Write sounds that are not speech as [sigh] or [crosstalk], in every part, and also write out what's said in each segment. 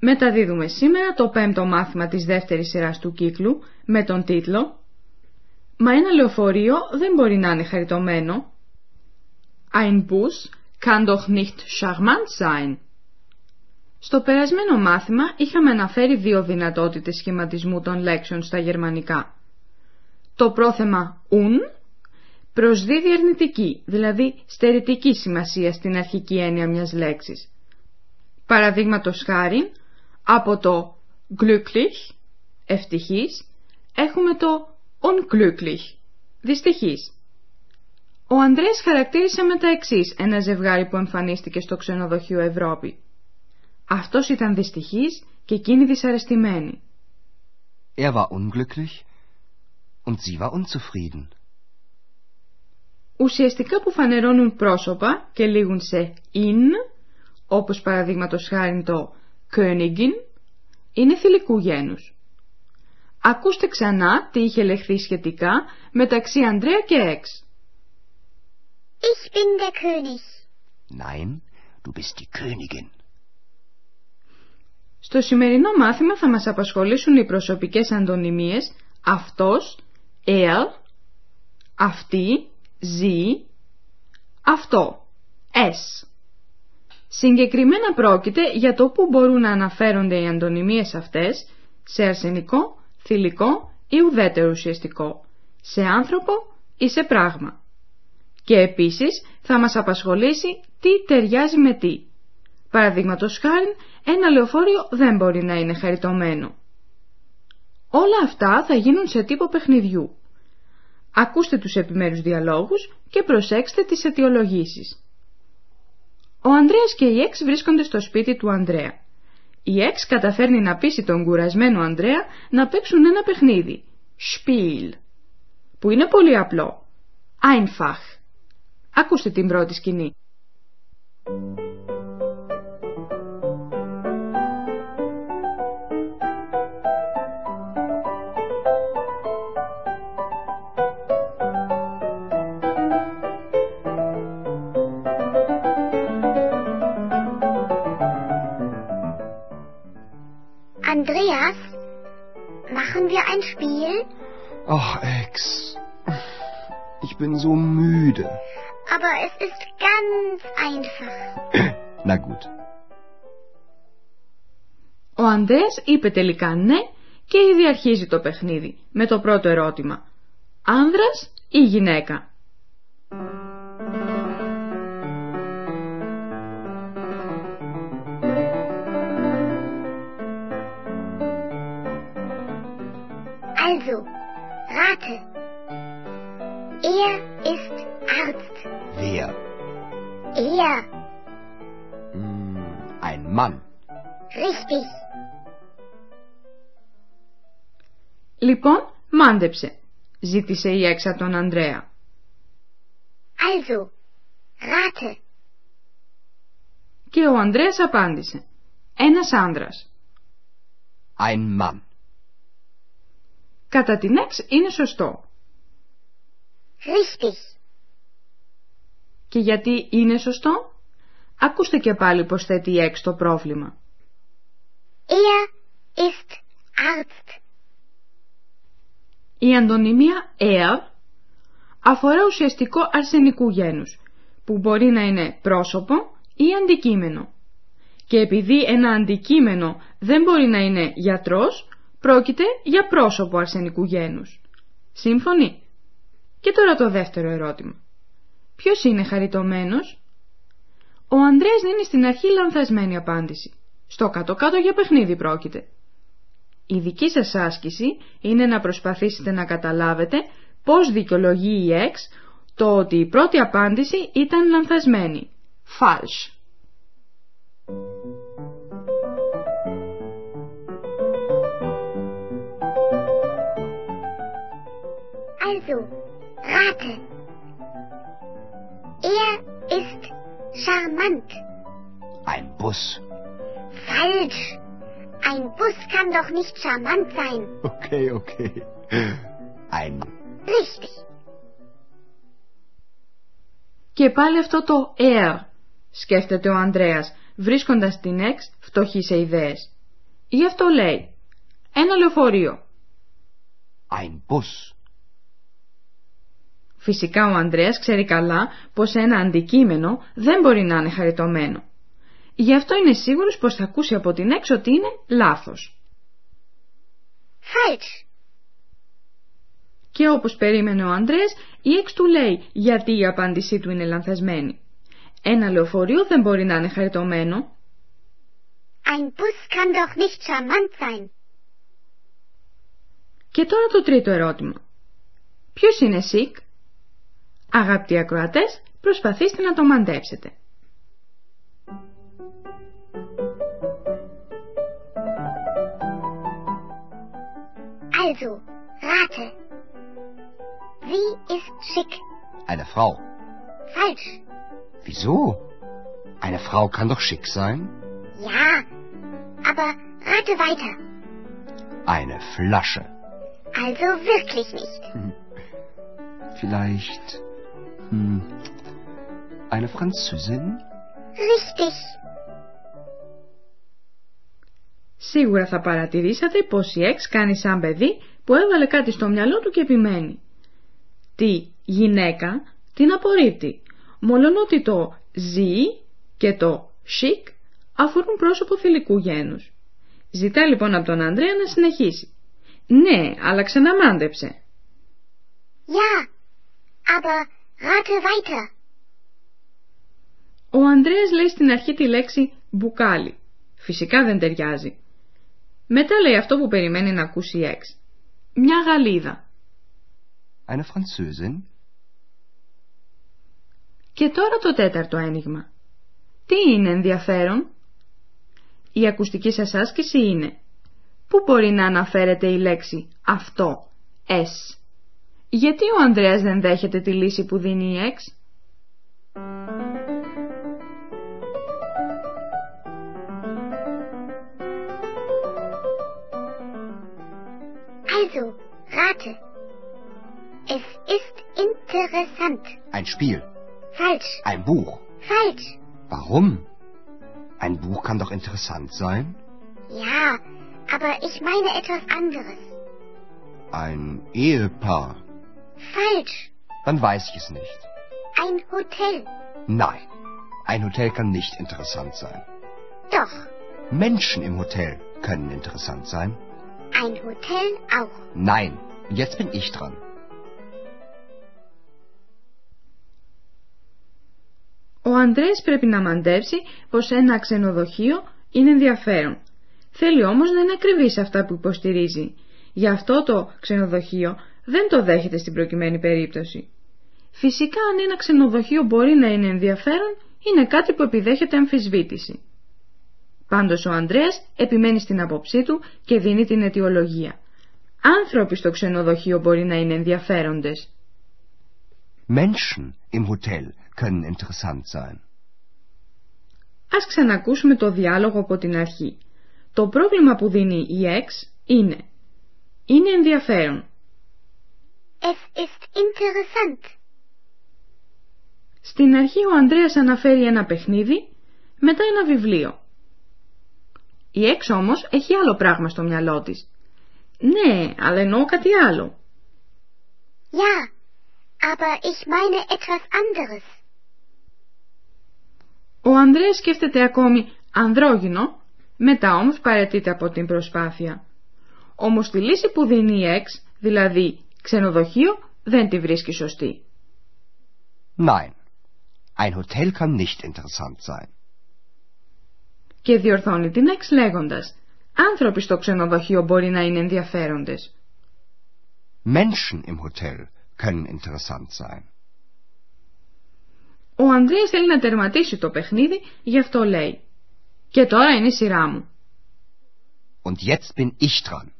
Μεταδίδουμε σήμερα το πέμπτο μάθημα της δεύτερης σειράς του κύκλου με τον τίτλο «Μα ένα λεωφορείο δεν μπορεί να είναι χαριτωμένο». Ein Bus kann doch nicht charmant sein. Στο περασμένο μάθημα είχαμε αναφέρει δύο δυνατότητες σχηματισμού των λέξεων στα γερμανικά. Το πρόθεμα «un» προσδίδει αρνητική, δηλαδή στερητική σημασία στην αρχική έννοια μιας λέξης. Παραδείγματος χάρη, από το glücklich, ευτυχής, έχουμε το unglücklich, δυστυχής. Ο Ανδρέας χαρακτήρισε με τα εξής ένα ζευγάρι που εμφανίστηκε στο ξενοδοχείο Ευρώπη. Αυτός ήταν δυστυχής και εκείνη δυσαρεστημένη. Er war unglücklich und sie war unzufrieden. Ουσιαστικά που φανερώνουν πρόσωπα και λήγουν σε in, όπως παραδείγματος χάρη το Königin, είναι θηλυκού γένους. Ακούστε ξανά τι είχε λεχθεί σχετικά μεταξύ Ανδρέα και Εξ. Ich bin der König. Nein, du bist die Königin. Στο σημερινό μάθημα θα μας απασχολήσουν οι προσωπικές αντωνυμίες αυτός, er, αυτή, sie, αυτό, es. Συγκεκριμένα πρόκειται για το που μπορούν να αναφέρονται οι αντωνυμίες αυτές σε αρσενικό, θηλυκό ή ουδέτερο ουσιαστικό, σε άνθρωπο ή σε πράγμα. Και επίσης θα μας απασχολήσει τι ταιριάζει με τι. Παραδείγματος χάρη, ένα λεωφόριο δεν μπορεί να είναι χαριτωμένο. Όλα αυτά θα γίνουν σε τύπο παιχνιδιού. Ακούστε τους επιμέρους διαλόγους και προσέξτε τις αιτιολογήσεις. Ο Ανδρέας και η Εξ βρίσκονται στο σπίτι του Ανδρέα. Η Εξ καταφέρνει να πείσει τον κουρασμένο Ανδρέα να παίξουν ένα παιχνίδι, Spiel, που είναι πολύ απλό, Einfach. Ακούστε την πρώτη σκηνή. Ein Spiel? Ach, Ex. Ich bin so müde. Aber es ist ganz einfach. [clears throat] Na gut. Ο Ανδρέας είπε τελικά ναι και ήδη αρχίζει το παιχνίδι με το πρώτο ερώτημα. Άνδρας ή γυναίκα; Also, rate. Er ist Arzt. Wer? Er. Hm, ein Mann. Richtig. Λοιπόν, μάντεψε, ζήτησε η έξα τον Ανδρέα. Also, rate. Και ο Ανδρέας απάντησε. Ένας άνδρας. Ein Mann. Κατά την έξ είναι σωστό. Richtig. Και γιατί είναι σωστό; Ακούστε και πάλι πως θέτει η έξ το πρόβλημα. Er ist Arzt. Η αντωνυμία er αφορά ουσιαστικό αρσενικού γένους, που μπορεί να είναι πρόσωπο ή αντικείμενο. Και επειδή ένα αντικείμενο δεν μπορεί να είναι γιατρός, πρόκειται για πρόσωπο αρσενικού γένους. Σύμφωνοι; Και τώρα το δεύτερο ερώτημα. Ποιος είναι χαριτωμένος; Ο Ανδρέας δίνει στην αρχή λανθασμένη απάντηση. Στο κάτω-κάτω για παιχνίδι πρόκειται. Η δική σας άσκηση είναι να προσπαθήσετε να καταλάβετε πώς δικαιολογεί η X το ότι η πρώτη απάντηση ήταν λανθασμένη. Falsch. Also, rate. Er ist charmant. Ein Bus. Falsch. Ein Bus kann doch nicht charmant sein. Okay, okay. Ein Richtig. Και πάλι αυτό το air, σκέφτεται ο Ανδρέας, βρίσκοντας την εξ φτωχή σε ιδέες. Γι' αυτό λέει, ένα λεωφορείο. ein Bus. Φυσικά ο Ανδρέας ξέρει καλά πως ένα αντικείμενο δεν μπορεί να είναι χαριτωμένο. Γι' αυτό είναι σίγουρος πως θα ακούσει από την έξω ότι είναι λάθος. Falsch. Και όπως περίμενε ο Ανδρέας, η έξ του λέει γιατί η απάντησή του είναι λανθασμένη. Ένα λεωφορείο δεν μπορεί να είναι χαριτωμένο. Ein Bus kann doch nicht charmant sein. Και τώρα το τρίτο ερώτημα. Ποιος είναι Σικ; Αγαπητοί ακροατές, προσπαθήστε να το μαντέψετε. Also, rate. Sie ist schick. Eine Frau. Falsch. Wieso? Eine Frau kann doch schick sein. Ja, aber rate weiter. Eine Flasche. Also wirklich nicht. Vielleicht. Hm, eine Französin? Richtig. Σίγουρα θα παρατηρήσατε πως η Εξ κάνει σαν παιδί που έβαλε κάτι στο μυαλό του και επιμένει. Τη γυναίκα την απορρίπτει, μολονότι το ζή και το σικ αφορούν πρόσωπο θηλυκού γένους. Ζητά λοιπόν από τον Ανδρέα να συνεχίσει. Ναι, αλλά ξαναμάντεψε. Ja, aber rate weiter. Ο Ανδρέας λέει στην αρχή τη λέξη μπουκάλι. Φυσικά δεν ταιριάζει. Μετά λέει αυτό που περιμένει να ακούσει η Εξ. Μια γαλίδα. Eine Französin? Και τώρα το τέταρτο ένιγμα. Τι είναι ενδιαφέρον; Η ακουστική σας άσκηση είναι Πού μπορεί να αναφέρεται η λέξη αυτό, S; Γιατί ο Ανδρέας δεν δέχεται τη λύση που δίνει η Εξ? Also, rate. Es ist interessant. Ein Spiel. Falsch. Ein Buch. Falsch. Warum? Ein Buch kann doch interessant sein. Ja, aber ich meine etwas anderes. Ein Ehepaar. Falsch. Dann weiß ich es nicht. Ein Hotel. Nein, ein Hotel kann nicht interessant sein. Doch. Menschen im Hotel können interessant sein. Ein Hotel auch. Nein, jetzt bin ich dran. Ο Ανδρέας πρέπει να μαντέψει πως ένα ξενοδοχείο είναι ενδιαφέρον. Θέλει όμως να είναι ακριβή σε αυτά που υποστηρίζει. Γι' αυτό το ξενοδοχείο δεν το δέχεται στην προκειμένη περίπτωση. Φυσικά αν ένα ξενοδοχείο μπορεί να είναι ενδιαφέρον, είναι κάτι που επιδέχεται αμφισβήτηση. Πάντως ο Ανδρέας επιμένει στην απόψή του και δίνει την αιτιολογία. Άνθρωποι στο ξενοδοχείο μπορεί να είναι ενδιαφέροντες. Menschen im Hotel können interessant sein. Ας ξανακούσουμε το διάλογο από την αρχή. Το πρόβλημα που δίνει η Εξ είναι Είναι ενδιαφέρον. Es ist interessant. Στην αρχή ο Ανδρέας αναφέρει ένα παιχνίδι, μετά ένα βιβλίο. Η Εξ όμως έχει άλλο πράγμα στο μυαλό της. Ναι, αλλά εννοώ κάτι άλλο. Ja, aber ich meine etwas anderes. Ο Ανδρέας σκέφτεται ακόμη ανδρόγυνο, μετά όμως παρετείται από την προσπάθεια. Όμως τη λύση που δίνει η Εξ, δηλαδή ξενοδοχείο, δεν τη βρίσκει σωστή. Nein, ein Hotel kann nicht interessant sein. Και διορθώνει την Εξ λέγοντας «Άνθρωποι στο ξενοδοχείο μπορεί να είναι ενδιαφέροντες». Menschen im Hotel können interessant sein. Ο Ανδρέας θέλει να τερματίσει το παιχνίδι, γι' αυτό λέει «Και τώρα είναι η σειρά μου». Und jetzt bin ich dran.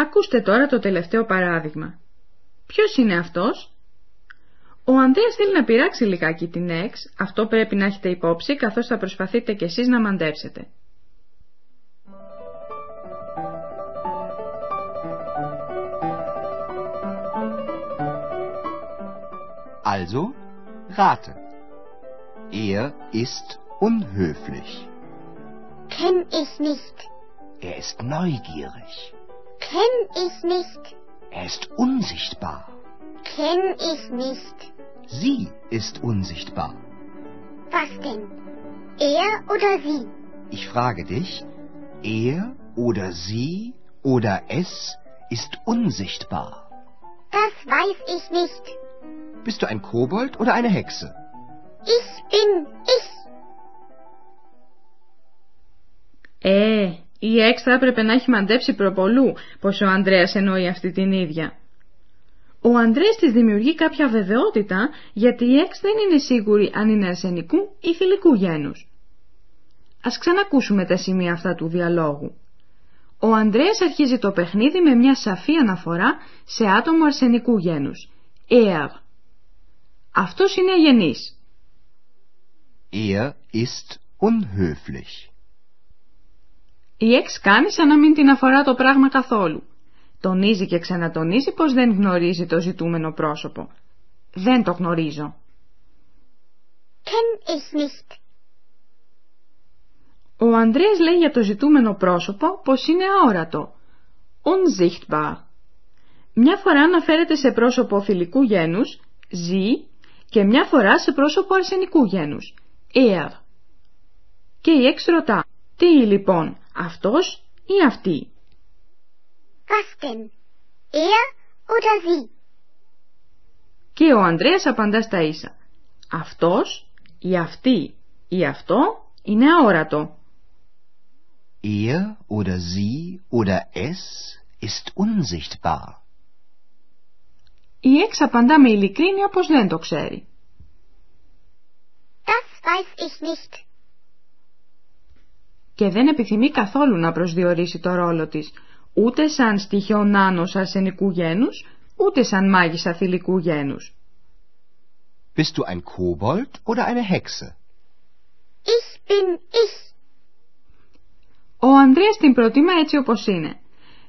Ακούστε τώρα το τελευταίο παράδειγμα. Ποιος είναι αυτός; Ο Ανδρέας θέλει να πειράξει λιγάκι την X, αυτό πρέπει να έχετε υπόψη καθώς θα προσπαθείτε κι εσείς να μαντέψετε. Also, rate. Er ist unhöflich. Kenn ich nicht. Er ist neugierig. Kenn ich nicht. Er ist unsichtbar. Kenn ich nicht. Sie ist unsichtbar. Was denn? Er oder sie? Ich frage dich, er oder sie oder es ist unsichtbar. Das weiß ich nicht. Bist du ein Kobold oder eine Hexe? Ich bin ich. Ε, η X θα έπρεπε να έχει μαντέψει προπολού πως ο Ανδρέας εννοεί αυτή την ίδια. Ο Ανδρέας της δημιουργεί κάποια βεβαιότητα γιατί η X δεν είναι σίγουρη αν είναι αρσενικού ή θηλυκού γένους. Ας ξανακούσουμε τα σημεία αυτά του διαλόγου. Ο Ανδρέας αρχίζει το παιχνίδι με μια σαφή αναφορά σε άτομο αρσενικού γένους. Er. Αυτός είναι αγενής. Er ist unhöflich. Η Εξ κάνει σαν να μην την αφορά το πράγμα καθόλου. Τονίζει και ξανατονίζει πως δεν γνωρίζει το ζητούμενο πρόσωπο. Δεν το γνωρίζω. Kenn ich nicht. Ο Ανδρέας λέει για το ζητούμενο πρόσωπο πως είναι αόρατο. Unsichtbar. Μια φορά αναφέρεται σε πρόσωπο θηλυκού γένους, sie, και μια φορά σε πρόσωπο αρσενικού γένους, er. Και η Εξ ρωτά, τι λοιπόν, αυτός ή αυτή. Was denn? Er oder sie? Και ο Ανδρέας απαντά στα ίσα. Αυτός ή αυτή ή αυτό είναι αόρατο. Er oder sie oder es ist unsichtbar. Η Εξ απαντά με ειλικρίνεια πως δεν το ξέρει. Das weiß ich nicht. Και δεν επιθυμεί καθόλου να προσδιορίσει το ρόλο της, ούτε σαν στοιχείο νάνος αρσενικού γένους, ούτε σαν μάγισσα θηλυκού γένους. Bist du ein Kobold oder eine Hexe? Ich bin ich. Ο Ανδρέας την προτιμά έτσι όπως είναι.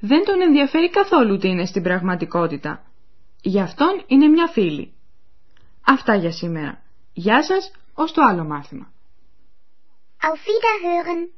Δεν τον ενδιαφέρει καθόλου τι είναι στην πραγματικότητα. Γι' αυτόν είναι μια φίλη. Αυτά για σήμερα. Γεια σας, ως το άλλο μάθημα. Auf Wiederhören.